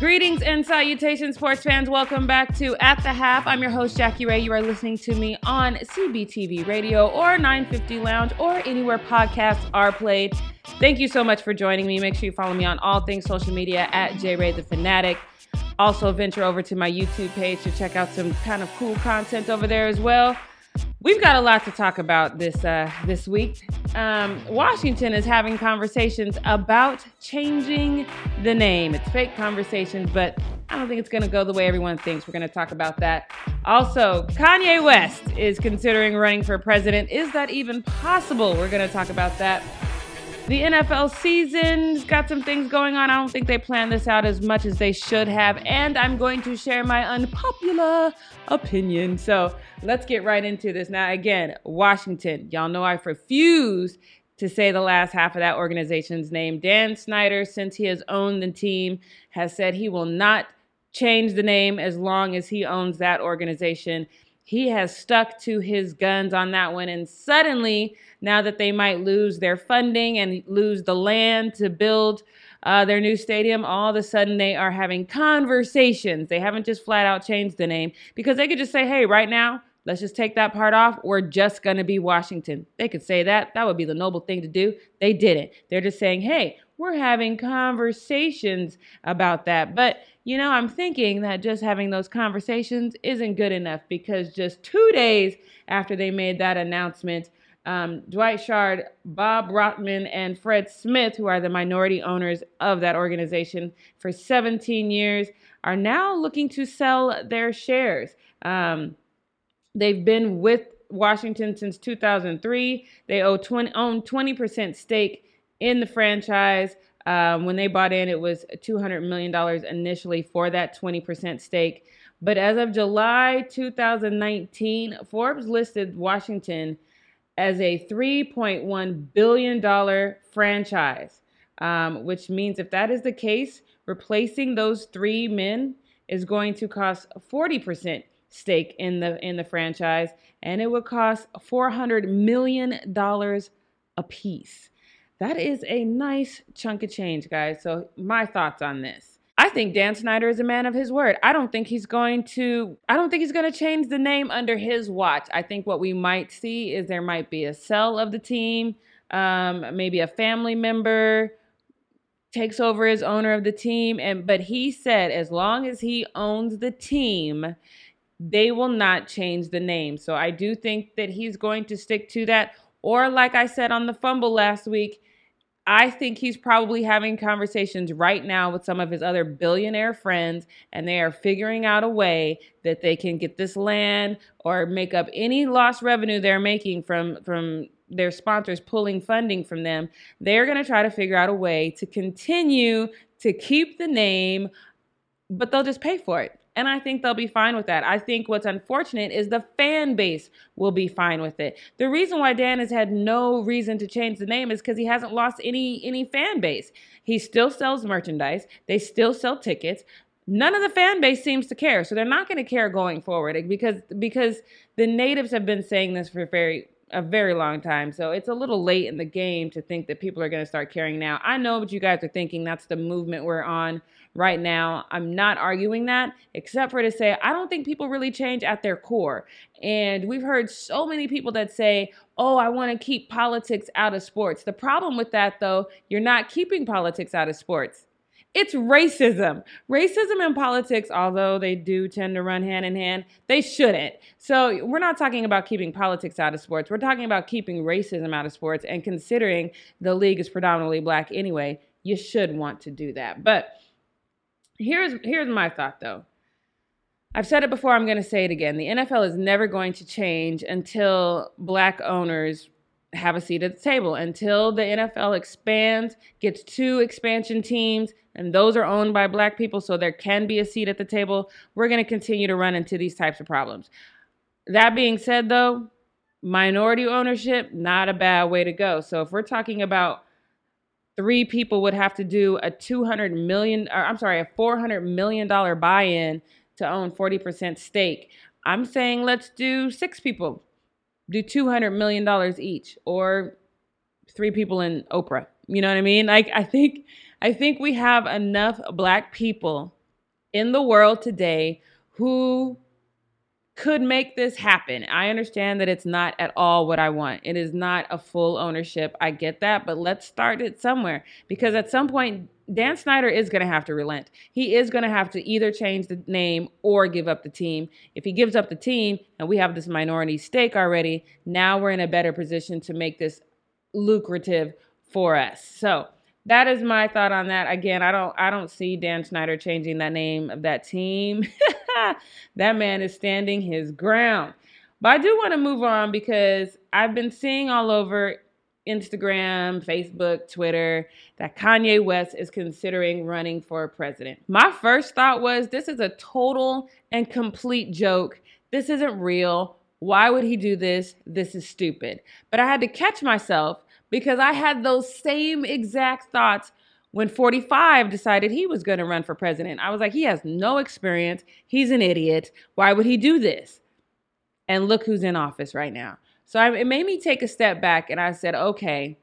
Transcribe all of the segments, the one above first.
Greetings and salutations, sports fans. Welcome back to At the Half. I'm your host, Jackie Ray. You are listening to me on CBTV Radio or 950 Lounge or anywhere podcasts are played. Thank you so much for joining me. Make sure you follow me on all things social media at JRay the Fanatic. Also, venture over to my YouTube page to check out some kind of cool content over there as well. We've got a lot to talk about this uh, this week. Um, Washington is having conversations about changing the name. It's fake conversations, but I don't think it's going to go the way everyone thinks. We're going to talk about that. Also, Kanye West is considering running for president. Is that even possible? We're going to talk about that. The NFL season's got some things going on. I don't think they planned this out as much as they should have. And I'm going to share my unpopular opinion. So let's get right into this. Now, again, Washington. Y'all know I refuse to say the last half of that organization's name. Dan Snyder, since he has owned the team, has said he will not change the name as long as he owns that organization. He has stuck to his guns on that one. And suddenly, now that they might lose their funding and lose the land to build uh, their new stadium, all of a sudden they are having conversations. They haven't just flat out changed the name because they could just say, hey, right now, let's just take that part off. We're just going to be Washington. They could say that. That would be the noble thing to do. They didn't. They're just saying, hey, we're having conversations about that. But, you know, I'm thinking that just having those conversations isn't good enough because just two days after they made that announcement, um, Dwight Schar, Bob Rothman, and Fred Smith, who are the minority owners of that organization for 17 years, are now looking to sell their shares. Um, they've been with Washington since 2003. They owe 20, own 20% stake in the franchise. Um, when they bought in, it was $200 million initially for that 20% stake. But as of July 2019, Forbes listed Washington as a $3.1 billion franchise, um, which means if that is the case, replacing those three men is going to cost 40% stake in the in the franchise and it would cost 400 million dollars a piece. That is a nice chunk of change, guys. So my thoughts on this. I think Dan Snyder is a man of his word. I don't think he's going to I don't think he's going to change the name under his watch. I think what we might see is there might be a sell of the team, um, maybe a family member takes over as owner of the team and but he said as long as he owns the team, they will not change the name. So I do think that he's going to stick to that or like I said on the fumble last week, I think he's probably having conversations right now with some of his other billionaire friends, and they are figuring out a way that they can get this land or make up any lost revenue they're making from from their sponsors pulling funding from them. They're going to try to figure out a way to continue to keep the name, but they'll just pay for it. And I think they'll be fine with that. I think what's unfortunate is the fan base will be fine with it. The reason why Dan has had no reason to change the name is because he hasn't lost any any fan base. He still sells merchandise. They still sell tickets. None of the fan base seems to care. So they're not going to care going forward because because the natives have been saying this for very a very long time. So it's a little late in the game to think that people are going to start caring now. I know what you guys are thinking. That's the movement we're on right now. I'm not arguing that, except for to say I don't think people really change at their core. And we've heard so many people that say, oh, I want to keep politics out of sports. The problem with that, though, you're not keeping politics out of sports. It's racism. Racism and politics, although they do tend to run hand in hand, they shouldn't. So we're not talking about keeping politics out of sports. We're talking about keeping racism out of sports and considering the league is predominantly black anyway, you should want to do that. But here's here's my thought though. I've said it before, I'm going to say it again. The NFL is never going to change until black owners have a seat at the table until the NFL expands, gets two expansion teams, and those are owned by black people, so there can be a seat at the table. We're going to continue to run into these types of problems. That being said, though, minority ownership, not a bad way to go. So if we're talking about three people would have to do a 200 million, or I'm sorry, a 400 million dollar buy-in to own 40% stake. I'm saying let's do six people do $200 million each or three people in Oprah. You know what I mean? Like I think I think we have enough black people in the world today who could make this happen. I understand that it's not at all what I want. It is not a full ownership. I get that, but let's start it somewhere because at some point, Dan Snyder is going to have to relent. He is going to have to either change the name or give up the team. If he gives up the team and we have this minority stake already, now we're in a better position to make this lucrative for us. So, that is my thought on that. Again, I don't I don't see Dan Snyder changing that name of that team. that man is standing his ground. But I do want to move on because I've been seeing all over Instagram, Facebook, Twitter that Kanye West is considering running for president. My first thought was this is a total and complete joke. This isn't real. Why would he do this? This is stupid. But I had to catch myself because I had those same exact thoughts when 45 decided he was going to run for president. I was like, he has no experience. He's an idiot. Why would he do this? And look who's in office right now. So I, it made me take a step back and I said, okay,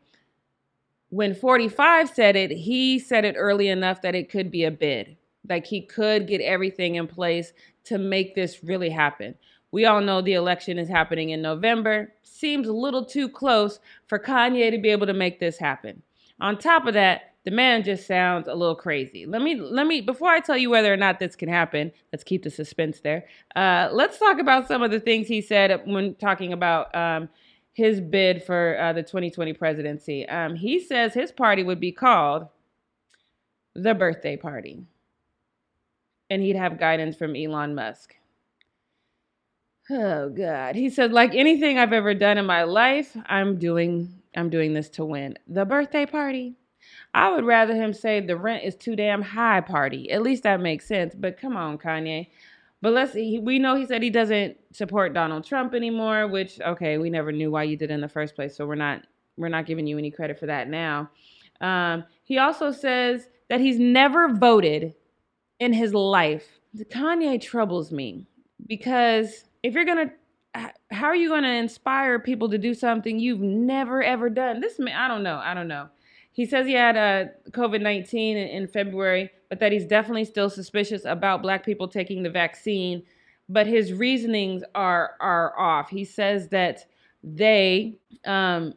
when 45 said it, he said it early enough that it could be a bid. Like he could get everything in place to make this really happen. We all know the election is happening in November. Seems a little too close for Kanye to be able to make this happen. On top of that, the man just sounds a little crazy. Let me let me before I tell you whether or not this can happen. Let's keep the suspense there. Uh, let's talk about some of the things he said when talking about um, his bid for uh, the 2020 presidency. Um, he says his party would be called the Birthday Party, and he'd have guidance from Elon Musk. Oh God. He said, like anything I've ever done in my life, I'm doing I'm doing this to win. The birthday party. I would rather him say the rent is too damn high party. At least that makes sense. But come on, Kanye. But let's see. We know he said he doesn't support Donald Trump anymore, which okay, we never knew why you did in the first place. So we're not we're not giving you any credit for that now. Um, he also says that he's never voted in his life. Kanye troubles me because if you're gonna how are you going to inspire people to do something you've never ever done this man i don't know i don't know he says he had uh, covid-19 in, in february but that he's definitely still suspicious about black people taking the vaccine but his reasonings are are off he says that they um,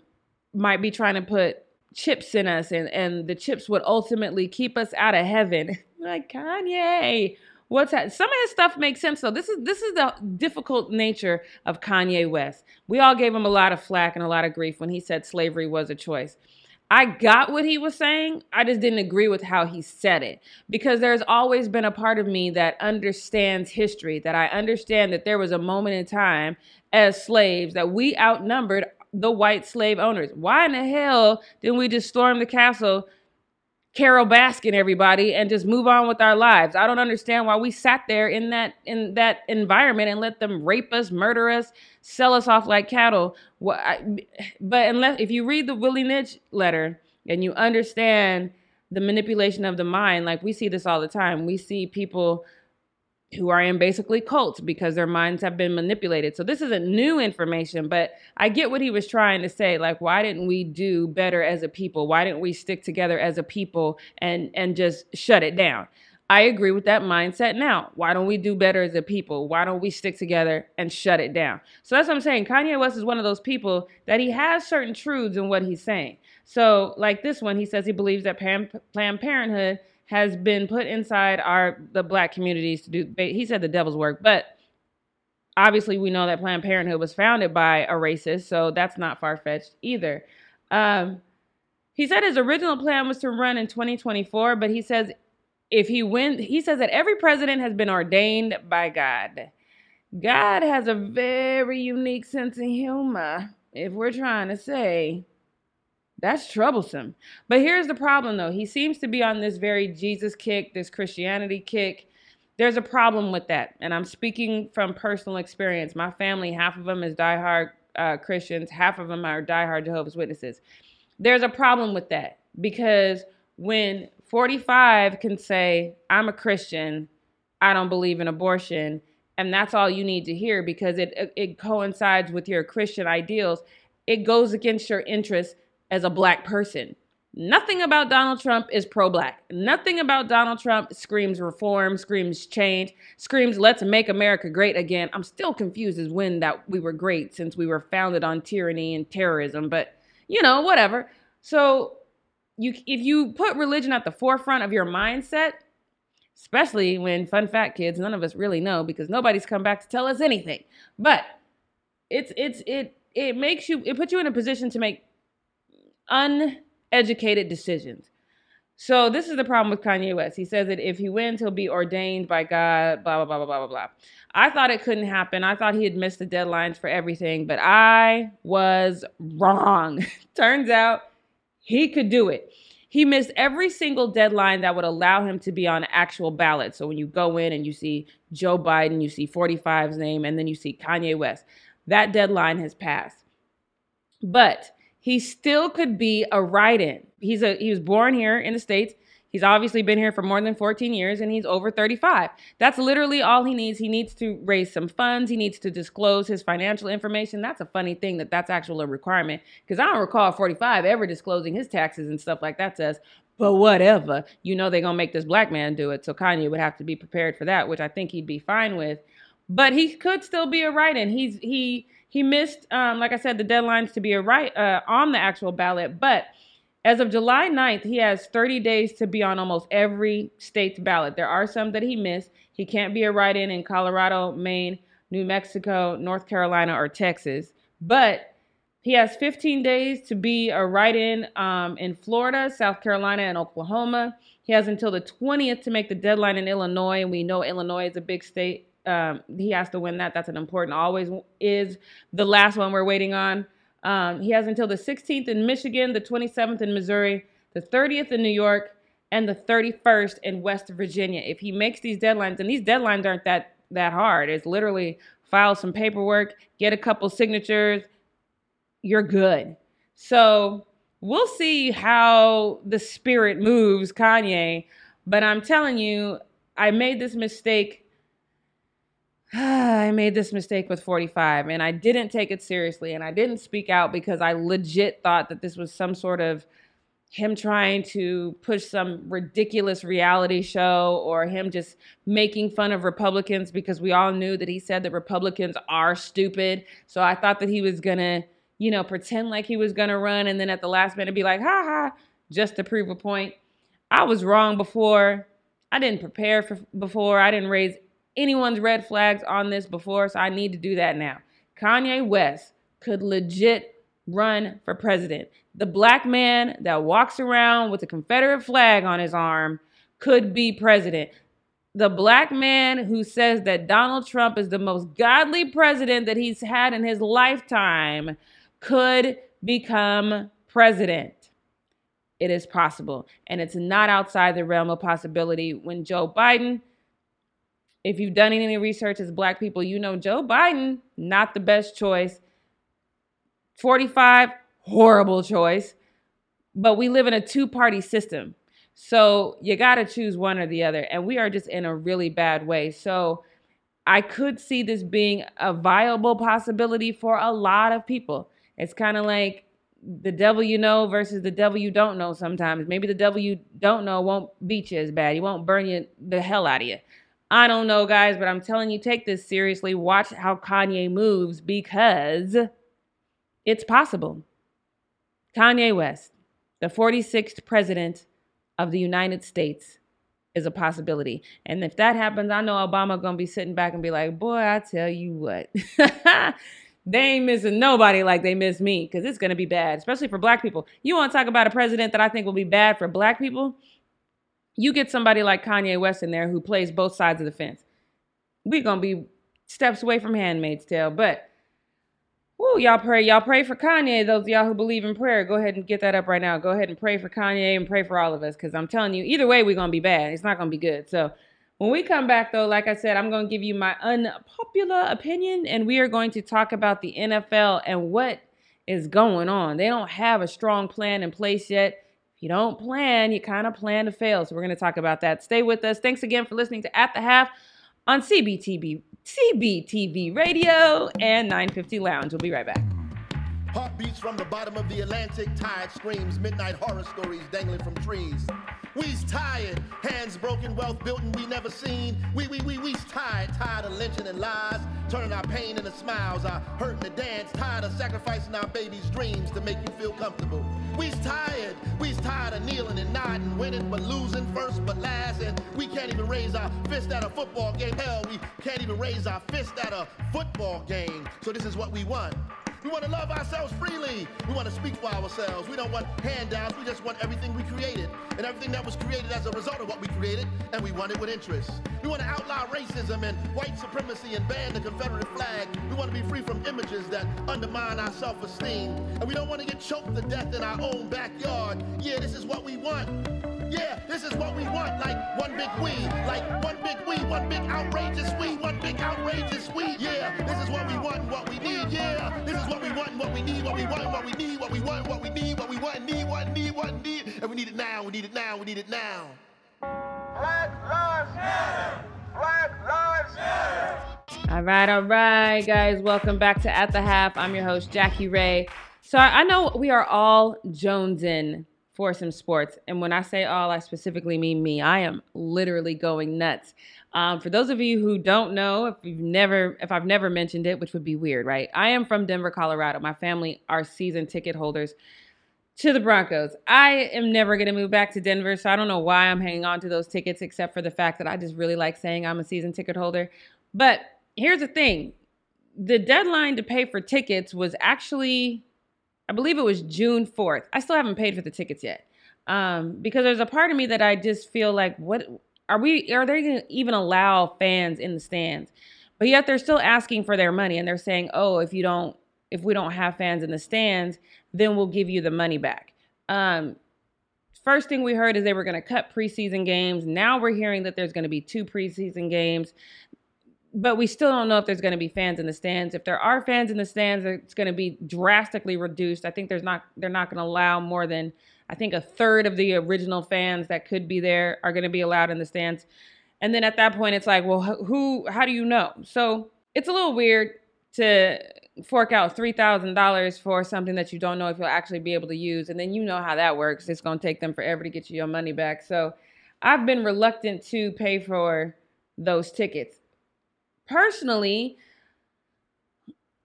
might be trying to put chips in us and and the chips would ultimately keep us out of heaven like kanye what's that? Some of his stuff makes sense though. This is this is the difficult nature of Kanye West. We all gave him a lot of flack and a lot of grief when he said slavery was a choice. I got what he was saying. I just didn't agree with how he said it because there's always been a part of me that understands history, that I understand that there was a moment in time as slaves that we outnumbered the white slave owners. Why in the hell didn't we just storm the castle Carole Baskin everybody and just move on with our lives. I don't understand why we sat there in that in that environment and let them rape us, murder us, sell us off like cattle. But unless if you read the Willie Lynch letter and you understand the manipulation of the mind, like we see this all the time. We see people who are in basically cults because their minds have been manipulated. So this isn't new information, but I get what he was trying to say. Like, why didn't we do better as a people? Why didn't we stick together as a people and and just shut it down? I agree with that mindset now. Why don't we do better as a people? Why don't we stick together and shut it down? So that's what I'm saying. Kanye West is one of those people that he has certain truths in what he's saying. So, like this one, he says he believes that Planned Parenthood has been put inside our the black communities to do he said the devil's work but obviously we know that planned parenthood was founded by a racist so that's not far-fetched either. Um, he said his original plan was to run in 2024 but he says if he wins he says that every president has been ordained by god. God has a very unique sense of humor if we're trying to say that's troublesome. But here's the problem though. He seems to be on this very Jesus kick, this Christianity kick. There's a problem with that. And I'm speaking from personal experience. My family, half of them is diehard uh, Christians, half of them are diehard Jehovah's Witnesses. There's a problem with that because when 45 can say, I'm a Christian, I don't believe in abortion, and that's all you need to hear because it, it coincides with your Christian ideals, it goes against your interests as a black person. Nothing about Donald Trump is pro black. Nothing about Donald Trump screams reform, screams change, screams let's make America great again. I'm still confused as when that we were great since we were founded on tyranny and terrorism, but you know, whatever. So you if you put religion at the forefront of your mindset, especially when fun fact kids, none of us really know because nobody's come back to tell us anything. But it's it's it it makes you it puts you in a position to make uneducated decisions. So this is the problem with Kanye West. He says that if he wins, he'll be ordained by God, blah, blah, blah, blah, blah, blah, blah. I thought it couldn't happen. I thought he had missed the deadlines for everything, but I was wrong. Turns out he could do it. He missed every single deadline that would allow him to be on actual ballot. So when you go in and you see Joe Biden, you see 45's name, and then you see Kanye West, that deadline has passed. But he still could be a write-in. He's a he was born here in the states. He's obviously been here for more than 14 years and he's over 35. That's literally all he needs. He needs to raise some funds. He needs to disclose his financial information. That's a funny thing that that's actually a requirement because I don't recall 45 ever disclosing his taxes and stuff like that says, but whatever. You know they're going to make this black man do it. So Kanye would have to be prepared for that, which I think he'd be fine with. But he could still be a write-in. He's he he missed, um, like I said, the deadlines to be a right uh, on the actual ballot. But as of July 9th, he has 30 days to be on almost every state's ballot. There are some that he missed. He can't be a write in in Colorado, Maine, New Mexico, North Carolina, or Texas. But he has 15 days to be a write in um, in Florida, South Carolina, and Oklahoma. He has until the 20th to make the deadline in Illinois, and we know Illinois is a big state um, he has to win that. That's an important. Always is the last one we're waiting on. Um, he has until the 16th in Michigan, the 27th in Missouri, the 30th in New York, and the 31st in West Virginia. If he makes these deadlines, and these deadlines aren't that that hard. It's literally file some paperwork, get a couple signatures, you're good. So we'll see how the spirit moves Kanye. But I'm telling you, I made this mistake I made this mistake with 45 and I didn't take it seriously and I didn't speak out because I legit thought that this was some sort of him trying to push some ridiculous reality show or him just making fun of Republicans because we all knew that he said that Republicans are stupid. So I thought that he was going to, you know, pretend like he was going to run and then at the last minute be like, ha ha, just to prove a point. I was wrong before. I didn't prepare for before. I didn't raise anyone's red flags on this before, so I need to do that now. Kanye West could legit run for president. The black man that walks around with a Confederate flag on his arm could be president. The black man who says that Donald Trump is the most godly president that he's had in his lifetime could become president. It is possible. And it's not outside the realm of possibility when Joe Biden if you've done any research as black people, you know Joe Biden, not the best choice. 45, horrible choice. But we live in a two party system. So you got to choose one or the other. And we are just in a really bad way. So I could see this being a viable possibility for a lot of people. It's kind of like the devil you know versus the devil you don't know sometimes. Maybe the devil you don't know won't beat you as bad. He won't burn you the hell out of you. I don't know, guys, but I'm telling you, take this seriously. Watch how Kanye moves because it's possible. Kanye West, the 46th president of the United States, is a possibility. And if that happens, I know Obama gonna be sitting back and be like, boy, I tell you what. they ain't missing nobody like they miss me because it's gonna be bad, especially for black people. You want to talk about a president that I think will be bad for black people? You get somebody like Kanye West in there who plays both sides of the fence. We're gonna be steps away from Handmaid's Tale, but Woo, y'all pray. Y'all pray for Kanye. Those y'all who believe in prayer, go ahead and get that up right now. Go ahead and pray for Kanye and pray for all of us because I'm telling you, either way, we're going to be bad. It's not going to be good. So when we come back, though, like I said, I'm going to give you my unpopular opinion and we are going to talk about the NFL and what is going on. They don't have a strong plan in place yet you don't plan, you kind of plan to fail. So we're going to talk about that. Stay with us. Thanks again for listening to At the Half on CBTV, CBTV Radio and 950 Lounge. We'll be right back. Heartbeats from the bottom of the Atlantic, tide screams, midnight horror stories dangling from trees. We's tired, hands broken, wealth built and we never seen. We, we, we, we's tired, tired of lynching and lies, turning our pain into smiles, our hurt into dance, tired of sacrificing our babies' dreams to make you feel comfortable. We's tired, we's tired of kneeling and nodding, winning but losing, first but last, and we can't even raise our fist at a football game. Hell, we can't even raise our fist at a football game. So this is what we want. We want to love ourselves freely. We want to speak for ourselves. We don't want handouts. We just want everything we created and everything that was created as a result of what we created, and we want it with interest. We want to outlaw racism and white supremacy and ban the Confederate flag. We want to be free from images that undermine our self-esteem. And we don't want to get choked to death in our own backyard. Yeah, this is what we want. Yeah, this is what we want. Like one big we, like one big we, one big outrageous we, one big outrageous we. Yeah, this is what we want, what we need. Yeah, this is what we want, what we need, what we want, what we need, what we want, what we need, what we want, need, what need, what need, and we need it now. We need it now. We need it now. Black lives matter. Black lives matter. All right, all right, guys. Welcome back to At the Half. I'm your host, Jackie Ray. So I know we are all jonesing for some sports. And when I say all, I specifically mean me. I am literally going nuts. Um, for those of you who don't know, if you've never, if I've never mentioned it, which would be weird, right? I am from Denver, Colorado. My family are season ticket holders to the Broncos. I am never going to move back to Denver, so I don't know why I'm hanging on to those tickets, except for the fact that I just really like saying I'm a season ticket holder. But here's the thing the deadline to pay for tickets was actually I believe it was June 4th. I still haven't paid for the tickets yet. Um, because there's a part of me that I just feel like, what are we, are they going to even allow fans in the stands? But yet they're still asking for their money and they're saying, oh, if you don't, if we don't have fans in the stands, then we'll give you the money back. Um, first thing we heard is they were going to cut preseason games. Now we're hearing that there's going to be two preseason games but we still don't know if there's going to be fans in the stands. If there are fans in the stands, it's going to be drastically reduced. I think there's not they're not going to allow more than I think a third of the original fans that could be there are going to be allowed in the stands. And then at that point it's like, well, who how do you know? So, it's a little weird to fork out $3,000 for something that you don't know if you'll actually be able to use and then you know how that works. It's going to take them forever to get you your money back. So, I've been reluctant to pay for those tickets personally,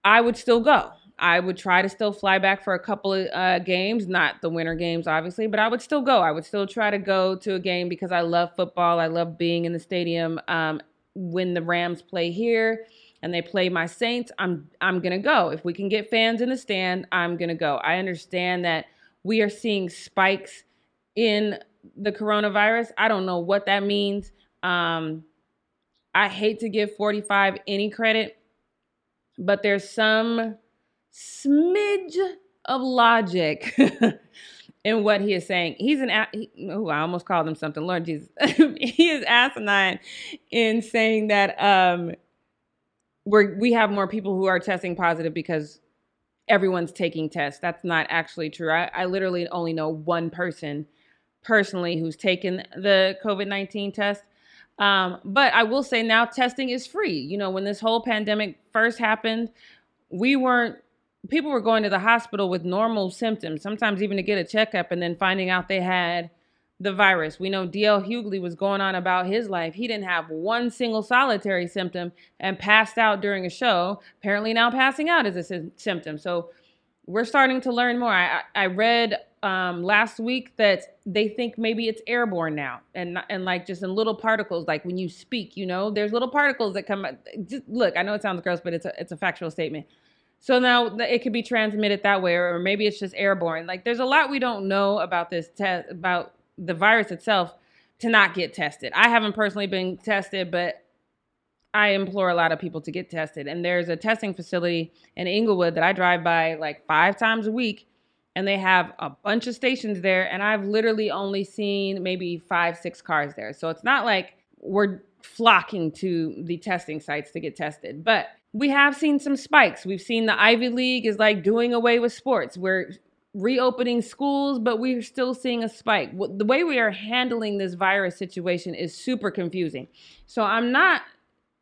I would still go. I would try to still fly back for a couple of uh, games, not the winter games, obviously, but I would still go. I would still try to go to a game because I love football. I love being in the stadium. Um, when the Rams play here and they play my Saints, I'm I'm gonna go. If we can get fans in the stand, I'm gonna go. I understand that we are seeing spikes in the coronavirus. I don't know what that means. Um, I hate to give 45 any credit, but there's some smidge of logic in what he is saying. He's an, he, oh, I almost called him something, Lord Jesus. he is asinine in saying that um, we're, we have more people who are testing positive because everyone's taking tests. That's not actually true. I, I literally only know one person personally who's taken the COVID 19 test. Um, but I will say now testing is free. You know, when this whole pandemic first happened, we weren't people were going to the hospital with normal symptoms, sometimes even to get a checkup and then finding out they had the virus. We know DL Hughley was going on about his life. He didn't have one single solitary symptom and passed out during a show. Apparently now passing out is a sy- symptom. So we're starting to learn more. I, I read um, last week that they think maybe it's airborne now, and and like just in little particles, like when you speak, you know, there's little particles that come. Just, look, I know it sounds gross, but it's a it's a factual statement. So now it could be transmitted that way, or maybe it's just airborne. Like there's a lot we don't know about this test about the virus itself to not get tested. I haven't personally been tested, but I implore a lot of people to get tested. And there's a testing facility in Inglewood that I drive by like five times a week and they have a bunch of stations there and i've literally only seen maybe five six cars there. So it's not like we're flocking to the testing sites to get tested but we have seen some spikes. We've seen the ivy league is like doing away with sports. We're reopening schools but we're still seeing a spike. The way we are handling this virus situation is super confusing. So i'm not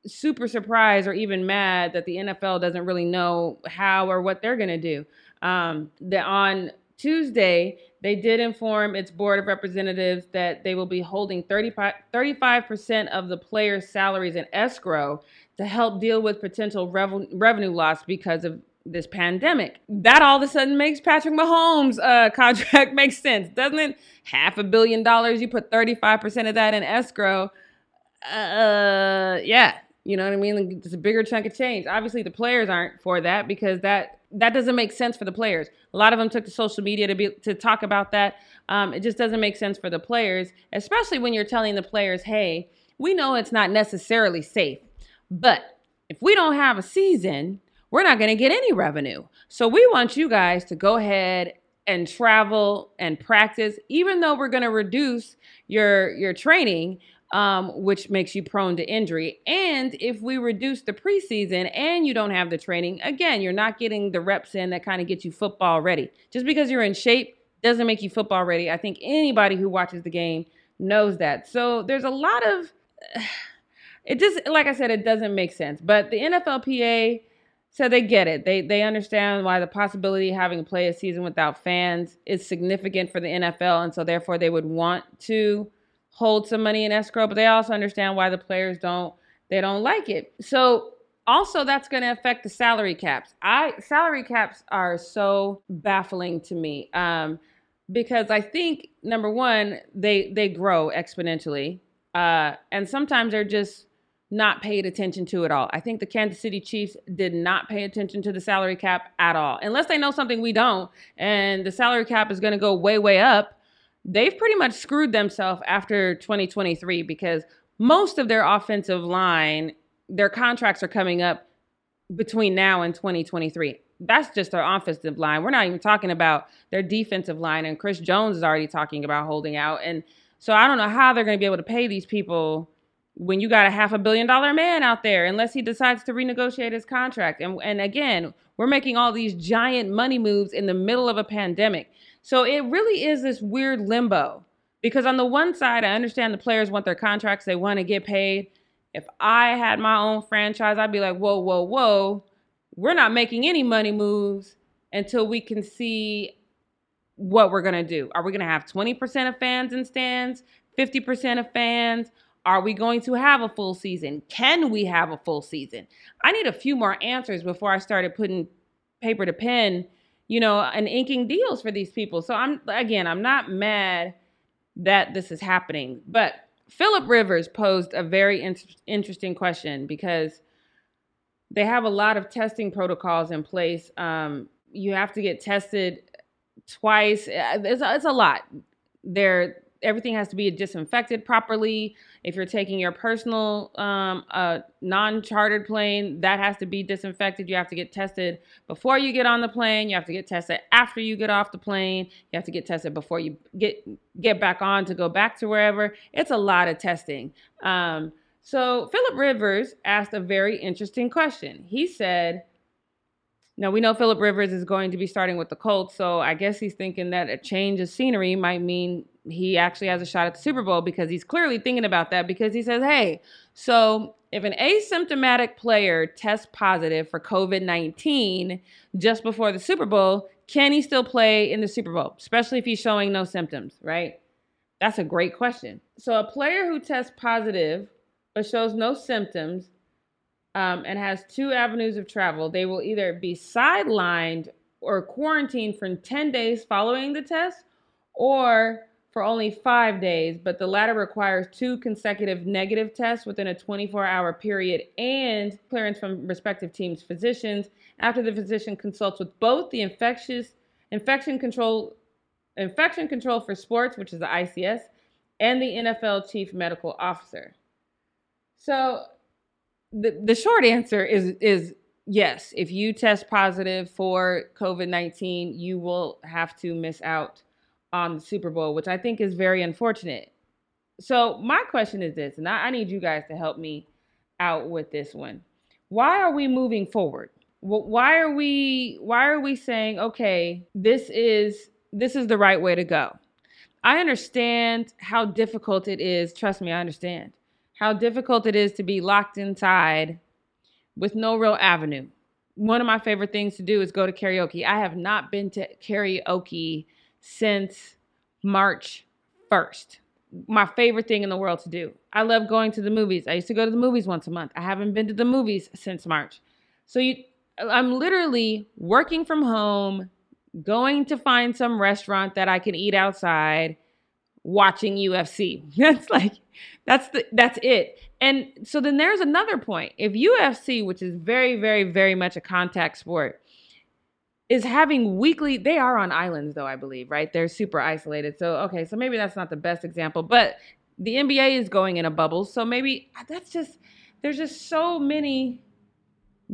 super surprised or even mad that the NFL doesn't really know how or what they're going to do. Um, the, on Tuesday, they did inform its board of representatives that they will be holding 35, 35% of the players' salaries in escrow to help deal with potential rev- revenue loss because of this pandemic. That all of a sudden makes Patrick Mahomes' uh, contract make sense, doesn't it? Half a billion dollars, you put 35% of that in escrow. Uh, yeah, you know what I mean? It's a bigger chunk of change. Obviously, the players aren't for that because that that doesn't make sense for the players. A lot of them took to social media to be to talk about that. Um, it just doesn't make sense for the players, especially when you're telling the players, "Hey, we know it's not necessarily safe, but if we don't have a season, we're not going to get any revenue. So we want you guys to go ahead and travel and practice, even though we're going to reduce your your training." Um, which makes you prone to injury. And if we reduce the preseason and you don't have the training, again, you're not getting the reps in that kind of get you football ready. Just because you're in shape doesn't make you football ready. I think anybody who watches the game knows that. So there's a lot of it just like I said, it doesn't make sense. But the NFLPA said they get it. They they understand why the possibility of having to play a season without fans is significant for the NFL, and so therefore they would want to hold some money in escrow, but they also understand why the players don't they don't like it. So also that's going to affect the salary caps. I salary caps are so baffling to me um, because I think number one they they grow exponentially, uh, and sometimes they're just not paid attention to at all. I think the Kansas City Chiefs did not pay attention to the salary cap at all, unless they know something we don't, and the salary cap is going to go way way up they've pretty much screwed themselves after 2023 because most of their offensive line, their contracts are coming up between now and 2023. That's just their offensive line. We're not even talking about their defensive line. And Chris Jones is already talking about holding out. And so I don't know how they're going to be able to pay these people when you got a half a billion dollar man out there, unless he decides to renegotiate his contract. And, and again, we're making all these giant money moves in the middle of a pandemic. So it really is this weird limbo because on the one side, I understand the players want their contracts, they want to get paid. If I had my own franchise, I'd be like, whoa, whoa, whoa, we're not making any money moves until we can see what we're going to do. Are we going to have 20% of fans in stands, 50% of fans? Are we going to have a full season? Can we have a full season? I need a few more answers before I started putting paper to pen you know, and inking deals for these people. So I'm again, I'm not mad that this is happening, but Philip Rivers posed a very in- interesting question because they have a lot of testing protocols in place. Um, you have to get tested twice. Uh, it's, it's a lot. They're everything has to be disinfected properly. If you're taking your personal um, uh, non-chartered plane, that has to be disinfected. You have to get tested before you get on the plane. You have to get tested after you get off the plane. You have to get tested before you get get back on to go back to wherever. It's a lot of testing. Um, so Philip Rivers asked a very interesting question. He said. Now we know Philip Rivers is going to be starting with the Colts, so I guess he's thinking that a change of scenery might mean he actually has a shot at the Super Bowl because he's clearly thinking about that because he says, hey, so if an asymptomatic player tests positive for COVID 19 just before the Super Bowl, can he still play in the Super Bowl, especially if he's showing no symptoms, right? That's a great question. So, a player who tests positive but shows no symptoms um, and has two avenues of travel, they will either be sidelined or quarantined for 10 days following the test or for only five days, but the latter requires two consecutive negative tests within a 24 hour period and clearance from respective teams' physicians after the physician consults with both the infectious infection control infection control for sports, which is the ICS, and the NFL chief medical officer. So the, the short answer is is yes, if you test positive for COVID-19, you will have to miss out on the Super Bowl, which I think is very unfortunate. So my question is this, and I, I need you guys to help me out with this one. Why are we moving forward? Why are we why are we saying, okay, this is this is the right way to go? I understand how difficult it is. Trust me, I understand how difficult it is to be locked inside with no real avenue. one of my favorite things to do is go to karaoke. I have not been to karaoke since March 1st. My favorite thing in the world to do. I love going to the movies. I used to go to the movies once a month. I haven't been to the movies since March. So you I'm literally working from home, going to find some restaurant that I can eat outside, watching UFC. That's like that's the that's it. And so then there's another point. If UFC, which is very very very much a contact sport, is having weekly they are on islands though, I believe, right? They're super isolated. So okay, so maybe that's not the best example, but the NBA is going in a bubble. So maybe that's just there's just so many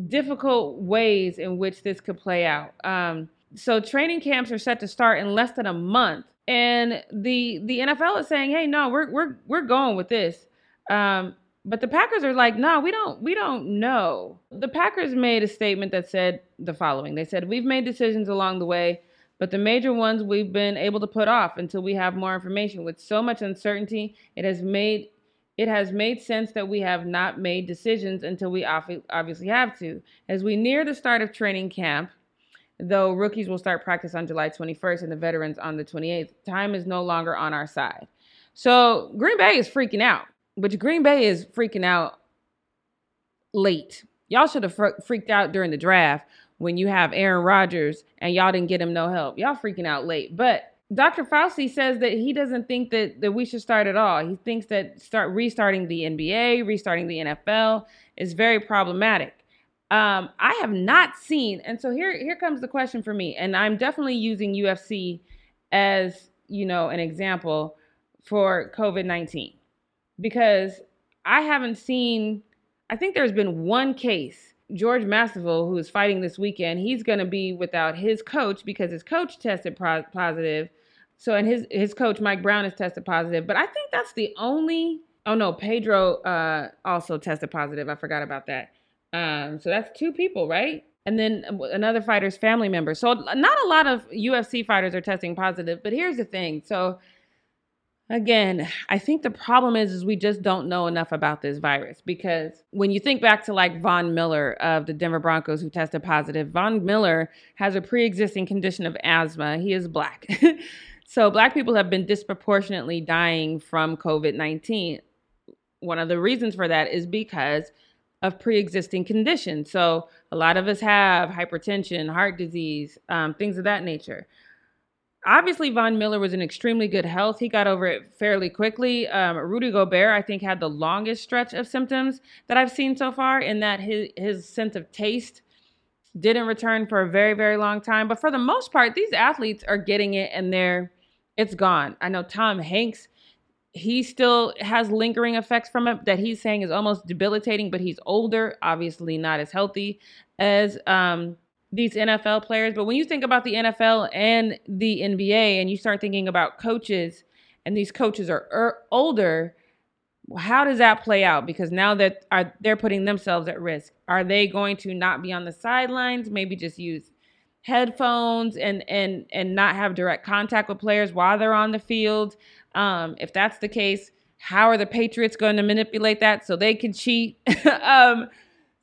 difficult ways in which this could play out. Um, so training camps are set to start in less than a month, and the the NFL is saying, "Hey, no, we're we're we're going with this." Um, but the Packers are like, "No, we don't we don't know." The Packers made a statement that said the following: They said, "We've made decisions along the way." But the major ones we've been able to put off until we have more information. With so much uncertainty, it has made it has made sense that we have not made decisions until we obviously have to. As we near the start of training camp, though rookies will start practice on July 21st and the veterans on the 28th, time is no longer on our side. So Green Bay is freaking out, which Green Bay is freaking out late. Y'all should have fr- freaked out during the draft when you have Aaron Rodgers and y'all didn't get him no help. Y'all freaking out late. But Dr. Fauci says that he doesn't think that, that we should start at all. He thinks that start restarting the NBA, restarting the NFL is very problematic. Um, I have not seen, and so here here comes the question for me, and I'm definitely using UFC as you know an example for COVID nineteen because I haven't seen. I think there's been one case George Masvidal, who is fighting this weekend, he's going to be without his coach because his coach tested pro- positive so and his his coach Mike Brown has tested positive, but I think that's the only. Oh no, Pedro uh, also tested positive. I forgot about that. Um, so that's two people, right? And then another fighter's family member. So not a lot of UFC fighters are testing positive. But here's the thing. So again, I think the problem is is we just don't know enough about this virus because when you think back to like Von Miller of the Denver Broncos who tested positive, Von Miller has a pre-existing condition of asthma. He is black. So, Black people have been disproportionately dying from COVID 19. One of the reasons for that is because of pre existing conditions. So, a lot of us have hypertension, heart disease, um, things of that nature. Obviously, Von Miller was in extremely good health. He got over it fairly quickly. Um, Rudy Gobert, I think, had the longest stretch of symptoms that I've seen so far, in that his, his sense of taste didn't return for a very, very long time. But for the most part, these athletes are getting it and they're it's gone. I know Tom Hanks, he still has lingering effects from it that he's saying is almost debilitating, but he's older, obviously not as healthy as um, these NFL players. But when you think about the NFL and the NBA and you start thinking about coaches and these coaches are er- older, how does that play out? Because now that are they're putting themselves at risk. Are they going to not be on the sidelines? Maybe just use headphones and and and not have direct contact with players while they're on the field. Um, if that's the case, how are the Patriots going to manipulate that so they can cheat? um,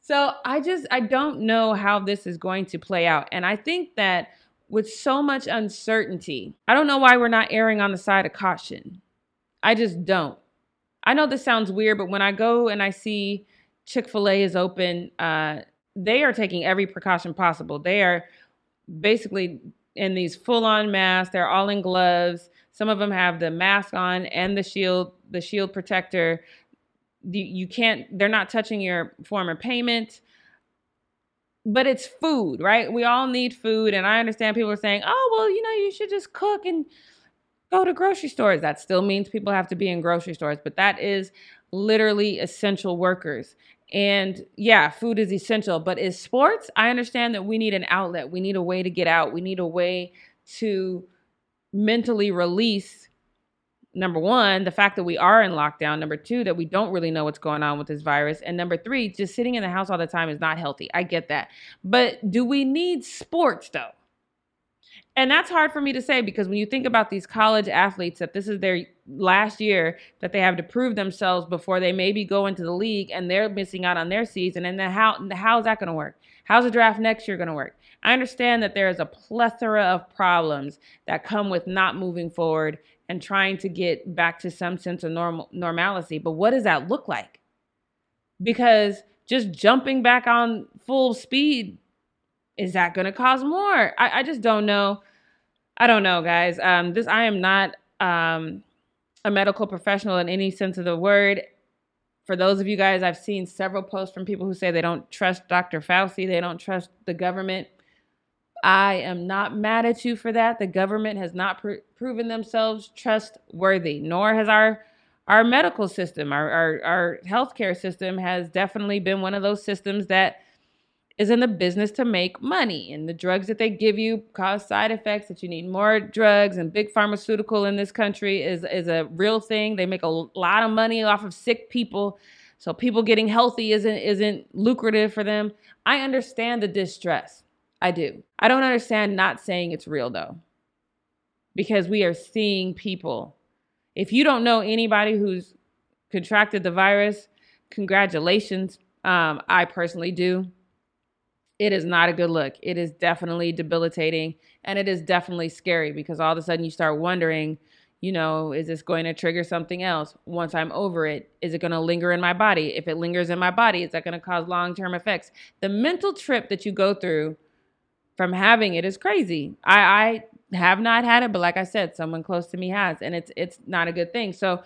so I just I don't know how this is going to play out, and I think that with so much uncertainty, I don't know why we're not erring on the side of caution. I just don't. I know this sounds weird, but when I go and I see Chick Fil A is open, uh, they are taking every precaution possible. They are basically in these full on masks. They're all in gloves. Some of them have the mask on and the shield, the shield protector. You, can't, they're not touching your form of payment. But it's food, right? We all need food. And I understand people are saying, oh, well, you know, you should just cook and go to grocery stores. That still means people have to be in grocery stores, but that is literally essential workers. And yeah, food is essential, but is sports, I understand that we need an outlet. We need a way to get out. We need a way to mentally release number one, the fact that we are in lockdown. Number two, that we don't really know what's going on with this virus. And number three, just sitting in the house all the time is not healthy. I get that. But do we need sports though? and that's hard for me to say because when you think about these college athletes that this is their last year that they have to prove themselves before they maybe go into the league and they're missing out on their season and then how how's that going to work how's the draft next year going to work i understand that there is a plethora of problems that come with not moving forward and trying to get back to some sense of normal normalcy but what does that look like because just jumping back on full speed is that to cause more I, I just don't know I don't know, guys. Um, this I am not um, a medical professional in any sense of the word. For those of you guys, I've seen several posts from people who say they don't trust Dr. Fauci, they don't trust the government. I am not mad at you for that. The government has not pr- proven themselves trustworthy, nor has our our medical system, our, our our healthcare system has definitely been one of those systems that is in the business to make money. And the drugs that they give you cause side effects that you need more drugs and big pharmaceutical in this country is, is a real thing. They make a lot of money off of sick people. So people getting healthy isn't isn't lucrative for them. I understand the distress. I do. I don't understand not saying it's real though. Because we are seeing people. If you don't know anybody who's contracted the virus, congratulations. Um, I personally do it is not a good look. It is definitely debilitating and it is definitely scary because all of a sudden you start wondering, you know, is this going to trigger something else? Once I'm over it, is it going to linger in my body? If it lingers in my body, is that going to cause long term effects? The mental trip that you go through from having it is crazy. I, I have not had it, but like I said, someone close to me has, and it's it's not a good thing. So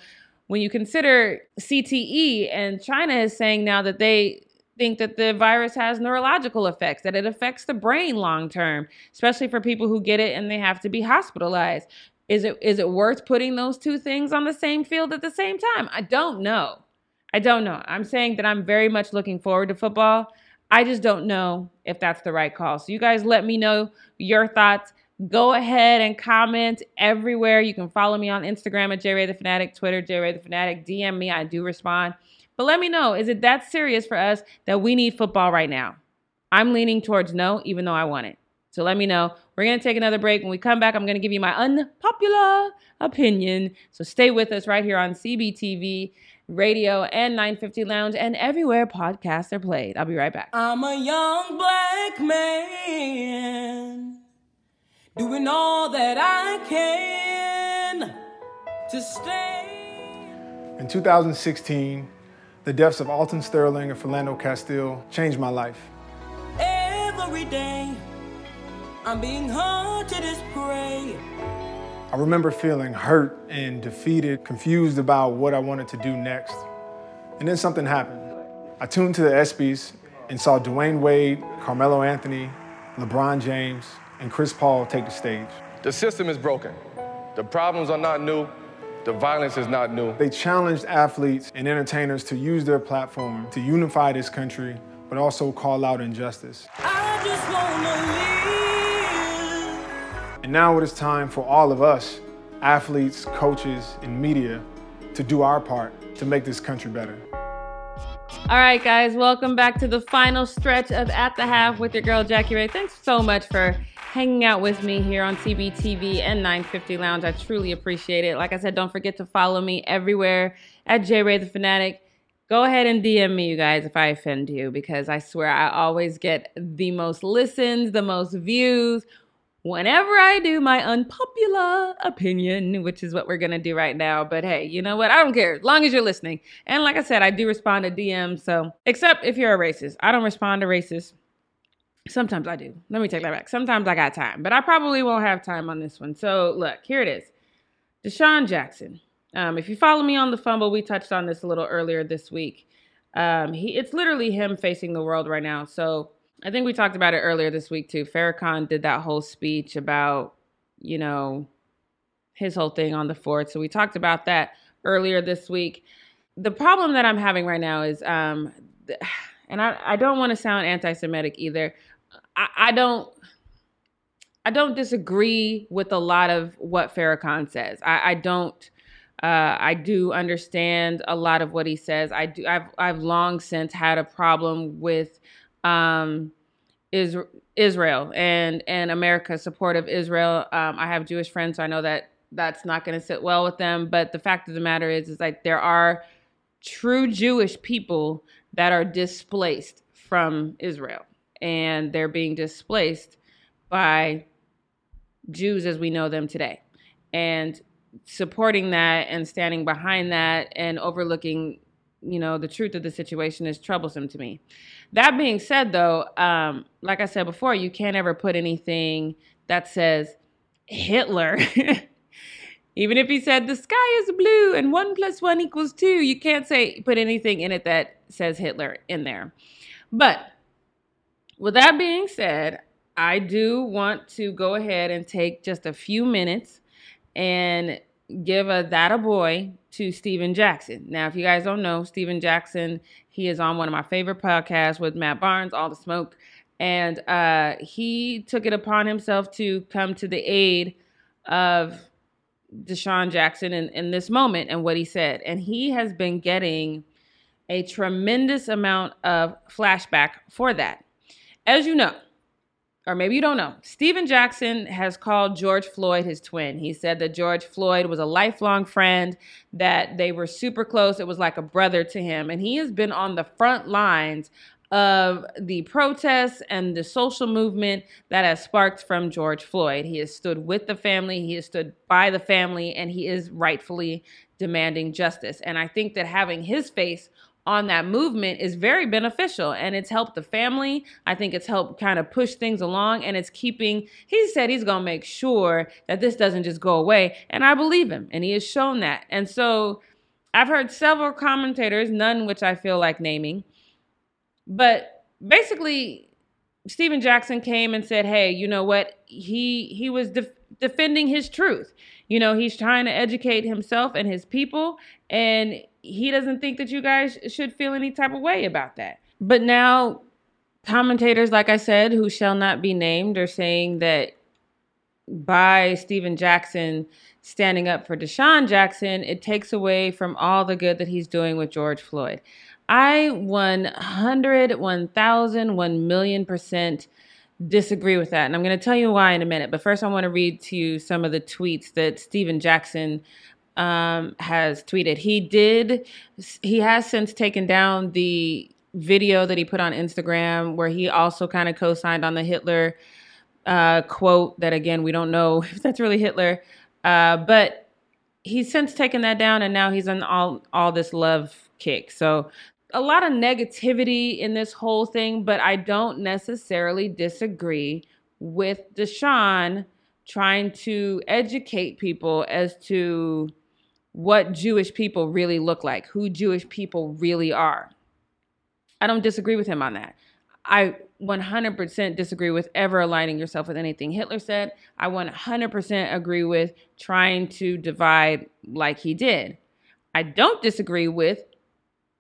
when you consider CTE and China is saying now that they think that the virus has neurological effects, that it affects the brain long term, especially for people who get it and they have to be hospitalized. Is it is it worth putting those two things on the same field at the same time? I don't know. I don't know. I'm saying that I'm very much looking forward to football. I just don't know if that's the right call. So you guys let me know your thoughts. Go ahead and comment everywhere. You can follow me on Instagram at JRay the Fanatic, Twitter, JRay the Fanatic. DM me. I do respond. But let me know, is it that serious for us that we need football right now? I'm leaning towards no, even though I want it. So let me know. We're going to take another break. When we come back, I'm going to give you my unpopular opinion. So stay with us right here on CBTV radio and 950 Lounge and everywhere podcasts are played. I'll be right back. I'm a young black man doing all that I can to stay. In 2016, the deaths of Alton Sterling and Philando Castile changed my life. Every day, I'm being haunted as prey. I remember feeling hurt and defeated, confused about what I wanted to do next. And then something happened. I tuned to the ESPYs and saw Dwyane Wade, Carmelo Anthony, LeBron James, and Chris Paul take the stage. The system is broken. The problems are not new. The violence is not new. They challenged athletes and entertainers to use their platform to unify this country, but also call out injustice. And now it is time for all of us, athletes, coaches, and media, to do our part to make this country better. All right, guys, welcome back to the final stretch of At the Half with your girl, Jackie Ray. Thanks so much for hanging out with me here on CBTV and 950 Lounge. I truly appreciate it. Like I said, don't forget to follow me everywhere at J Ray the Fanatic. Go ahead and DM me, you guys, if I offend you, because I swear I always get the most listens, the most views whenever I do my unpopular opinion, which is what we're going to do right now. But hey, you know what? I don't care as long as you're listening. And like I said, I do respond to DMs. So, except if you're a racist, I don't respond to racists. Sometimes I do. Let me take that back. Sometimes I got time, but I probably won't have time on this one. So look, here it is. DeSean Jackson. Um, if you follow me on the fumble, we touched on this a little earlier this week. Um, he, it's literally him facing the world right now. So I think we talked about it earlier this week too. Farrakhan did that whole speech about, you know, his whole thing on the fourth. So we talked about that earlier this week. The problem that I'm having right now is, um, and I, I don't want to sound anti-Semitic either. I, I don't I don't disagree with a lot of what Farrakhan says. I, I don't. Uh, I do understand a lot of what he says. I do. I've I've long since had a problem with um, is Israel and and support of Israel. Um, I have Jewish friends, so I know that that's not going to sit well with them. But the fact of the matter is, is like there are true Jewish people that are displaced from Israel, and they're being displaced by Jews as we know them today, and supporting that and standing behind that and overlooking you know the truth of the situation is troublesome to me that being said though um, like i said before you can't ever put anything that says hitler even if he said the sky is blue and one plus one equals two you can't say put anything in it that says hitler in there but with that being said i do want to go ahead and take just a few minutes and give a that a boy to Stephen Jackson. Now, if you guys don't know, Stephen Jackson, he is on one of my favorite podcasts with Matt Barnes, All the Smoke. And uh, he took it upon himself to come to the aid of DeSean Jackson in, in this moment and what he said. And he has been getting a tremendous amount of flashback for that. As you know, or maybe you don't know, Stephen Jackson has called George Floyd his twin. He said that George Floyd was a lifelong friend, that they were super close. It was like a brother to him. And he has been on the front lines of the protests and the social movement that has sparked from George Floyd. He has stood with the family, he has stood by the family, and he is rightfully demanding justice. And I think that having his face on that movement is very beneficial and it's helped the family. I think it's helped kind of push things along and it's keeping, he said he's going to make sure that this doesn't just go away. And I believe him and he has shown that. And so I've heard several commentators, none which I feel like naming, but basically Stephen Jackson came and said, "Hey, you know what? He he was def- defending his truth. You know, he's trying to educate himself and his people, and he doesn't think that you guys should feel any type of way about that. But now, commentators, like I said, who shall not be named, are saying that by Stephen Jackson standing up for DeSean Jackson, it takes away from all the good that he's doing with George Floyd. I 100, 1,000, 1 million percent disagree with that. And I'm going to tell you why in a minute. But first, I want to read to you some of the tweets that Stephen Jackson um, has tweeted. He did, he has since taken down the video that he put on Instagram where he also kind of co signed on the Hitler uh, quote that, again, we don't know if that's really Hitler. Uh, but he's since taken that down and now he's on all, all this love kick. So a lot of negativity in this whole thing, but I don't necessarily disagree with DeSean trying to educate people as to what Jewish people really look like, who Jewish people really are. I don't disagree with him on that. I 100% disagree with ever aligning yourself with anything Hitler said. I 100% agree with trying to divide like he did. I don't disagree with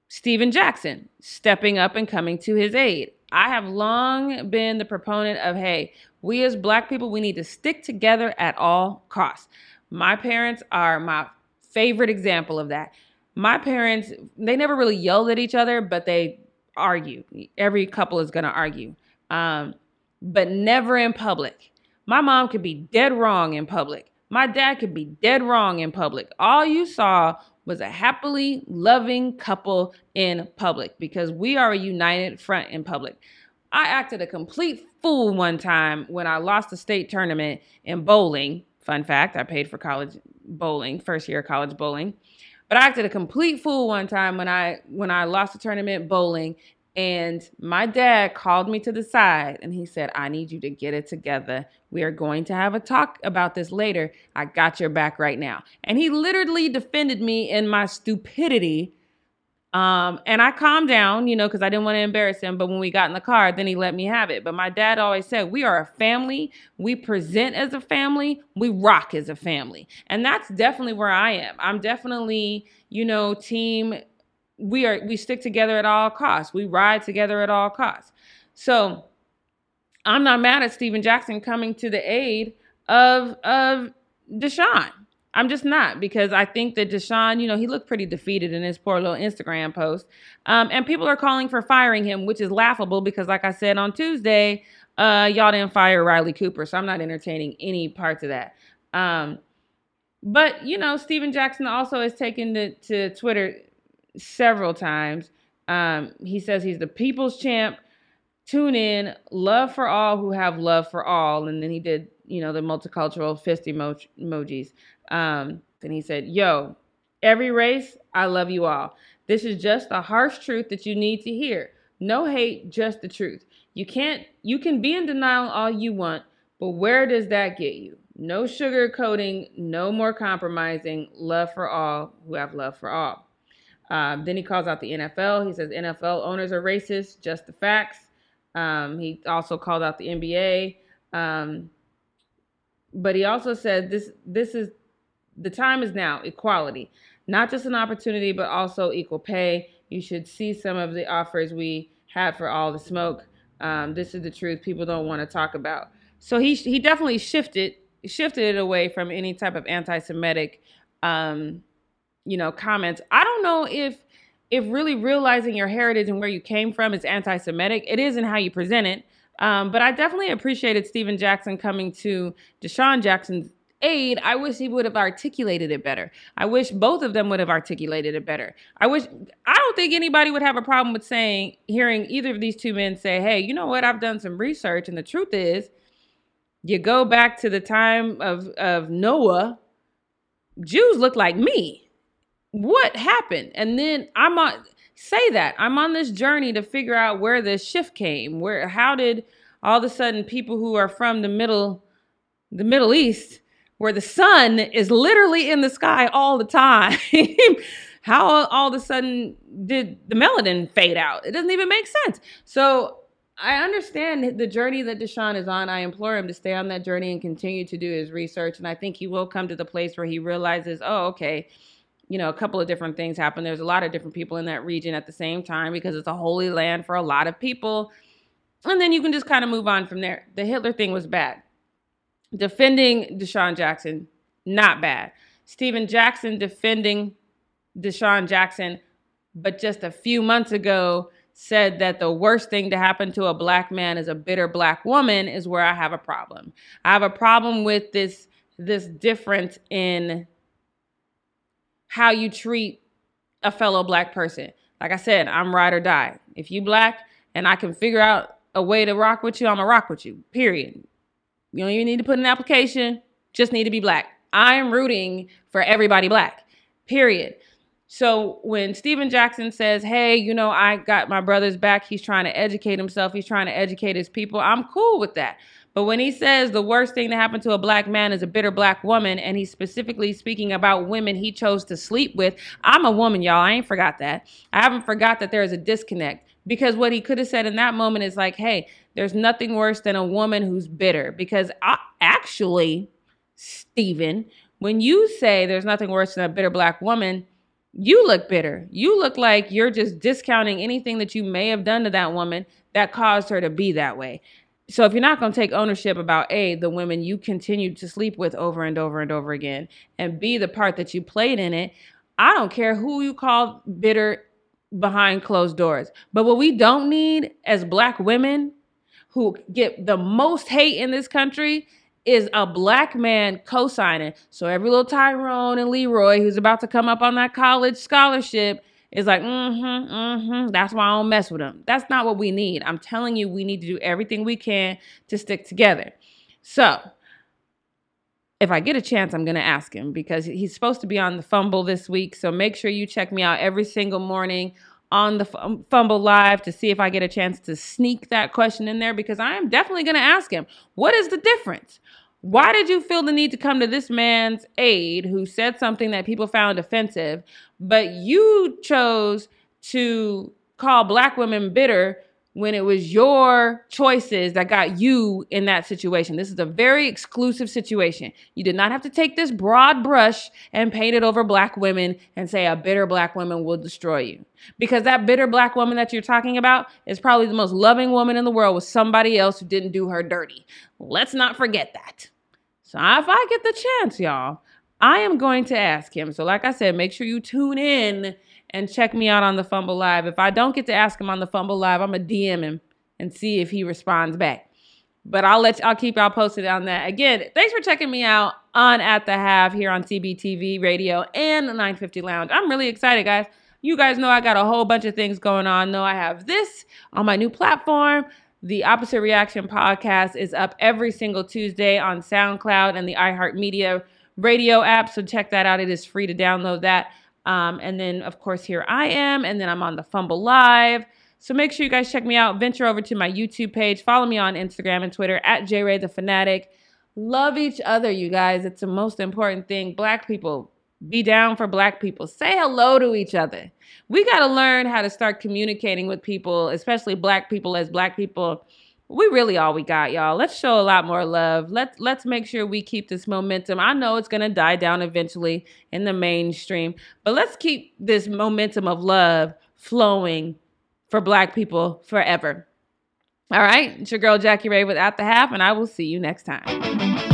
Stephen Jackson stepping up and coming to his aid. I have long been the proponent of hey, we as black people, we need to stick together at all costs. My parents are my favorite example of that. My parents, they never really yelled at each other, but they argue. Every couple is going to argue, um, but never in public. My mom could be dead wrong in public. My dad could be dead wrong in public. All you saw was a happily loving couple in public because we are a united front in public. I acted a complete fool one time when I lost a state tournament in bowling. Fun fact, I paid for college bowling, first year college bowling. But I acted a complete fool one time when I when I lost a tournament bowling and my dad called me to the side and he said, I need you to get it together. We are going to have a talk about this later. I got your back right now. And he literally defended me in my stupidity um, and I calmed down, you know, because I didn't want to embarrass him. But when we got in the car, then he let me have it. But my dad always said, We are a family. We present as a family. We rock as a family. And that's definitely where I am. I'm definitely, you know, team. We are, we stick together at all costs. We ride together at all costs. So I'm not mad at Stephen Jackson coming to the aid of, of DeSean. I'm just not because I think that DeSean, you know, he looked pretty defeated in his poor little Instagram post. Um, and people are calling for firing him, which is laughable because, like I said on Tuesday, uh, y'all didn't fire Riley Cooper, so I'm not entertaining any parts of that. Um, but you know, Stephen Jackson also has taken to, to Twitter several times. Um, he says he's the people's champ. Tune in, love for all who have love for all, and then he did, you know, the multicultural fist emo- emojis. Um, then he said, "Yo, every race, I love you all. This is just the harsh truth that you need to hear. No hate, just the truth. You can't, you can be in denial all you want, but where does that get you? No sugarcoating, no more compromising. Love for all who have love for all. Um, then he calls out the NFL. He says NFL owners are racist, just the facts. Um, he also called out the NBA. Um, but he also said this this is the time is now equality, not just an opportunity, but also equal pay. You should see some of the offers we had for all the smoke. Um, this is the truth people don't want to talk about. So he he definitely shifted shifted it away from any type of anti-Semitic, um, you know, comments. I don't know if if really realizing your heritage and where you came from is anti-Semitic. It is in how you present it. Um, but I definitely appreciated Stephen Jackson coming to DeSean Jackson's aid. I wish he would have articulated it better. I wish both of them would have articulated it better. I wish I don't think anybody would have a problem with saying hearing either of these two men say, "Hey, you know what? I've done some research and the truth is you go back to the time of of Noah, Jews look like me. What happened?" And then I'm on say that. I'm on this journey to figure out where this shift came. Where how did all of a sudden people who are from the middle the Middle East where the sun is literally in the sky all the time. How all of a sudden did the melanin fade out? It doesn't even make sense. So I understand the journey that DeSean is on. I implore him to stay on that journey and continue to do his research. And I think he will come to the place where he realizes, oh, okay, you know, a couple of different things happen. There's a lot of different people in that region at the same time because it's a holy land for a lot of people. And then you can just kind of move on from there. The Hitler thing was bad. Defending DeSean Jackson, not bad. Stephen Jackson defending DeSean Jackson, but just a few months ago said that the worst thing to happen to a black man is a bitter black woman is where I have a problem. I have a problem with this this difference in how you treat a fellow black person. Like I said, I'm ride or die. If you black and I can figure out a way to rock with you, I'm gonna rock with you. Period. You don't even need to put an application, just need to be black. I am rooting for everybody black, period. So when Stephen Jackson says, hey, you know, I got my brother's back, he's trying to educate himself, he's trying to educate his people, I'm cool with that. But when he says the worst thing to happen to a black man is a bitter black woman, and he's specifically speaking about women he chose to sleep with, I'm a woman, y'all. I ain't forgot that. I haven't forgot that there is a disconnect. Because what he could have said in that moment is like, hey, there's nothing worse than a woman who's bitter. Because I, actually, Stephen, when you say there's nothing worse than a bitter black woman, you look bitter. You look like you're just discounting anything that you may have done to that woman that caused her to be that way. So if you're not going to take ownership about A, the women you continued to sleep with over and over and over again, and B, the part that you played in it, I don't care who you call bitter behind closed doors. But what we don't need as black women who get the most hate in this country is a black man co-signing. So every little Tyrone and Leroy who's about to come up on that college scholarship is like, mm-hmm, mm-hmm. That's why I don't mess with them. That's not what we need. I'm telling you, we need to do everything we can to stick together. So if I get a chance, I'm going to ask him because he's supposed to be on the fumble this week. So make sure you check me out every single morning on the fumble live to see if I get a chance to sneak that question in there because I am definitely going to ask him, what is the difference? Why did you feel the need to come to this man's aid who said something that people found offensive, but you chose to call black women bitter when it was your choices that got you in that situation. This is a very exclusive situation. You did not have to take this broad brush and paint it over black women and say a bitter black woman will destroy you. Because that bitter black woman that you're talking about is probably the most loving woman in the world with somebody else who didn't do her dirty. Let's not forget that. So if I get the chance, y'all, I am going to ask him. So like I said, make sure you tune in and check me out on the Fumble Live. If I don't get to ask him on the Fumble Live, I'm going to DM him and see if he responds back. but I'll let you, I'll keep y'all posted on that. Again, thanks for checking me out on At the Half here on CBTV Radio and the 950 Lounge. I'm really excited, guys. You guys know I got a whole bunch of things going on. Know I have this on my new platform. The Opposite Reaction podcast is up every single Tuesday on SoundCloud and the iHeartMedia radio app. So check that out. It is free to download that. Um, and then, of course, here I am. And then I'm on the Fumble Live. So make sure you guys check me out. Venture over to my YouTube page. Follow me on Instagram and Twitter at JRay the Fanatic. Love each other, you guys. It's the most important thing. Black people, be down for black people. Say hello to each other. We got to learn how to start communicating with people, especially black people as black people. We really all we got, y'all. Let's show a lot more love. Let's let's make sure we keep this momentum. I know it's to die down eventually in the mainstream, but let's keep this momentum of love flowing for black people forever. All right, it's your girl Jackie Ray with At the Half, and I will see you next time.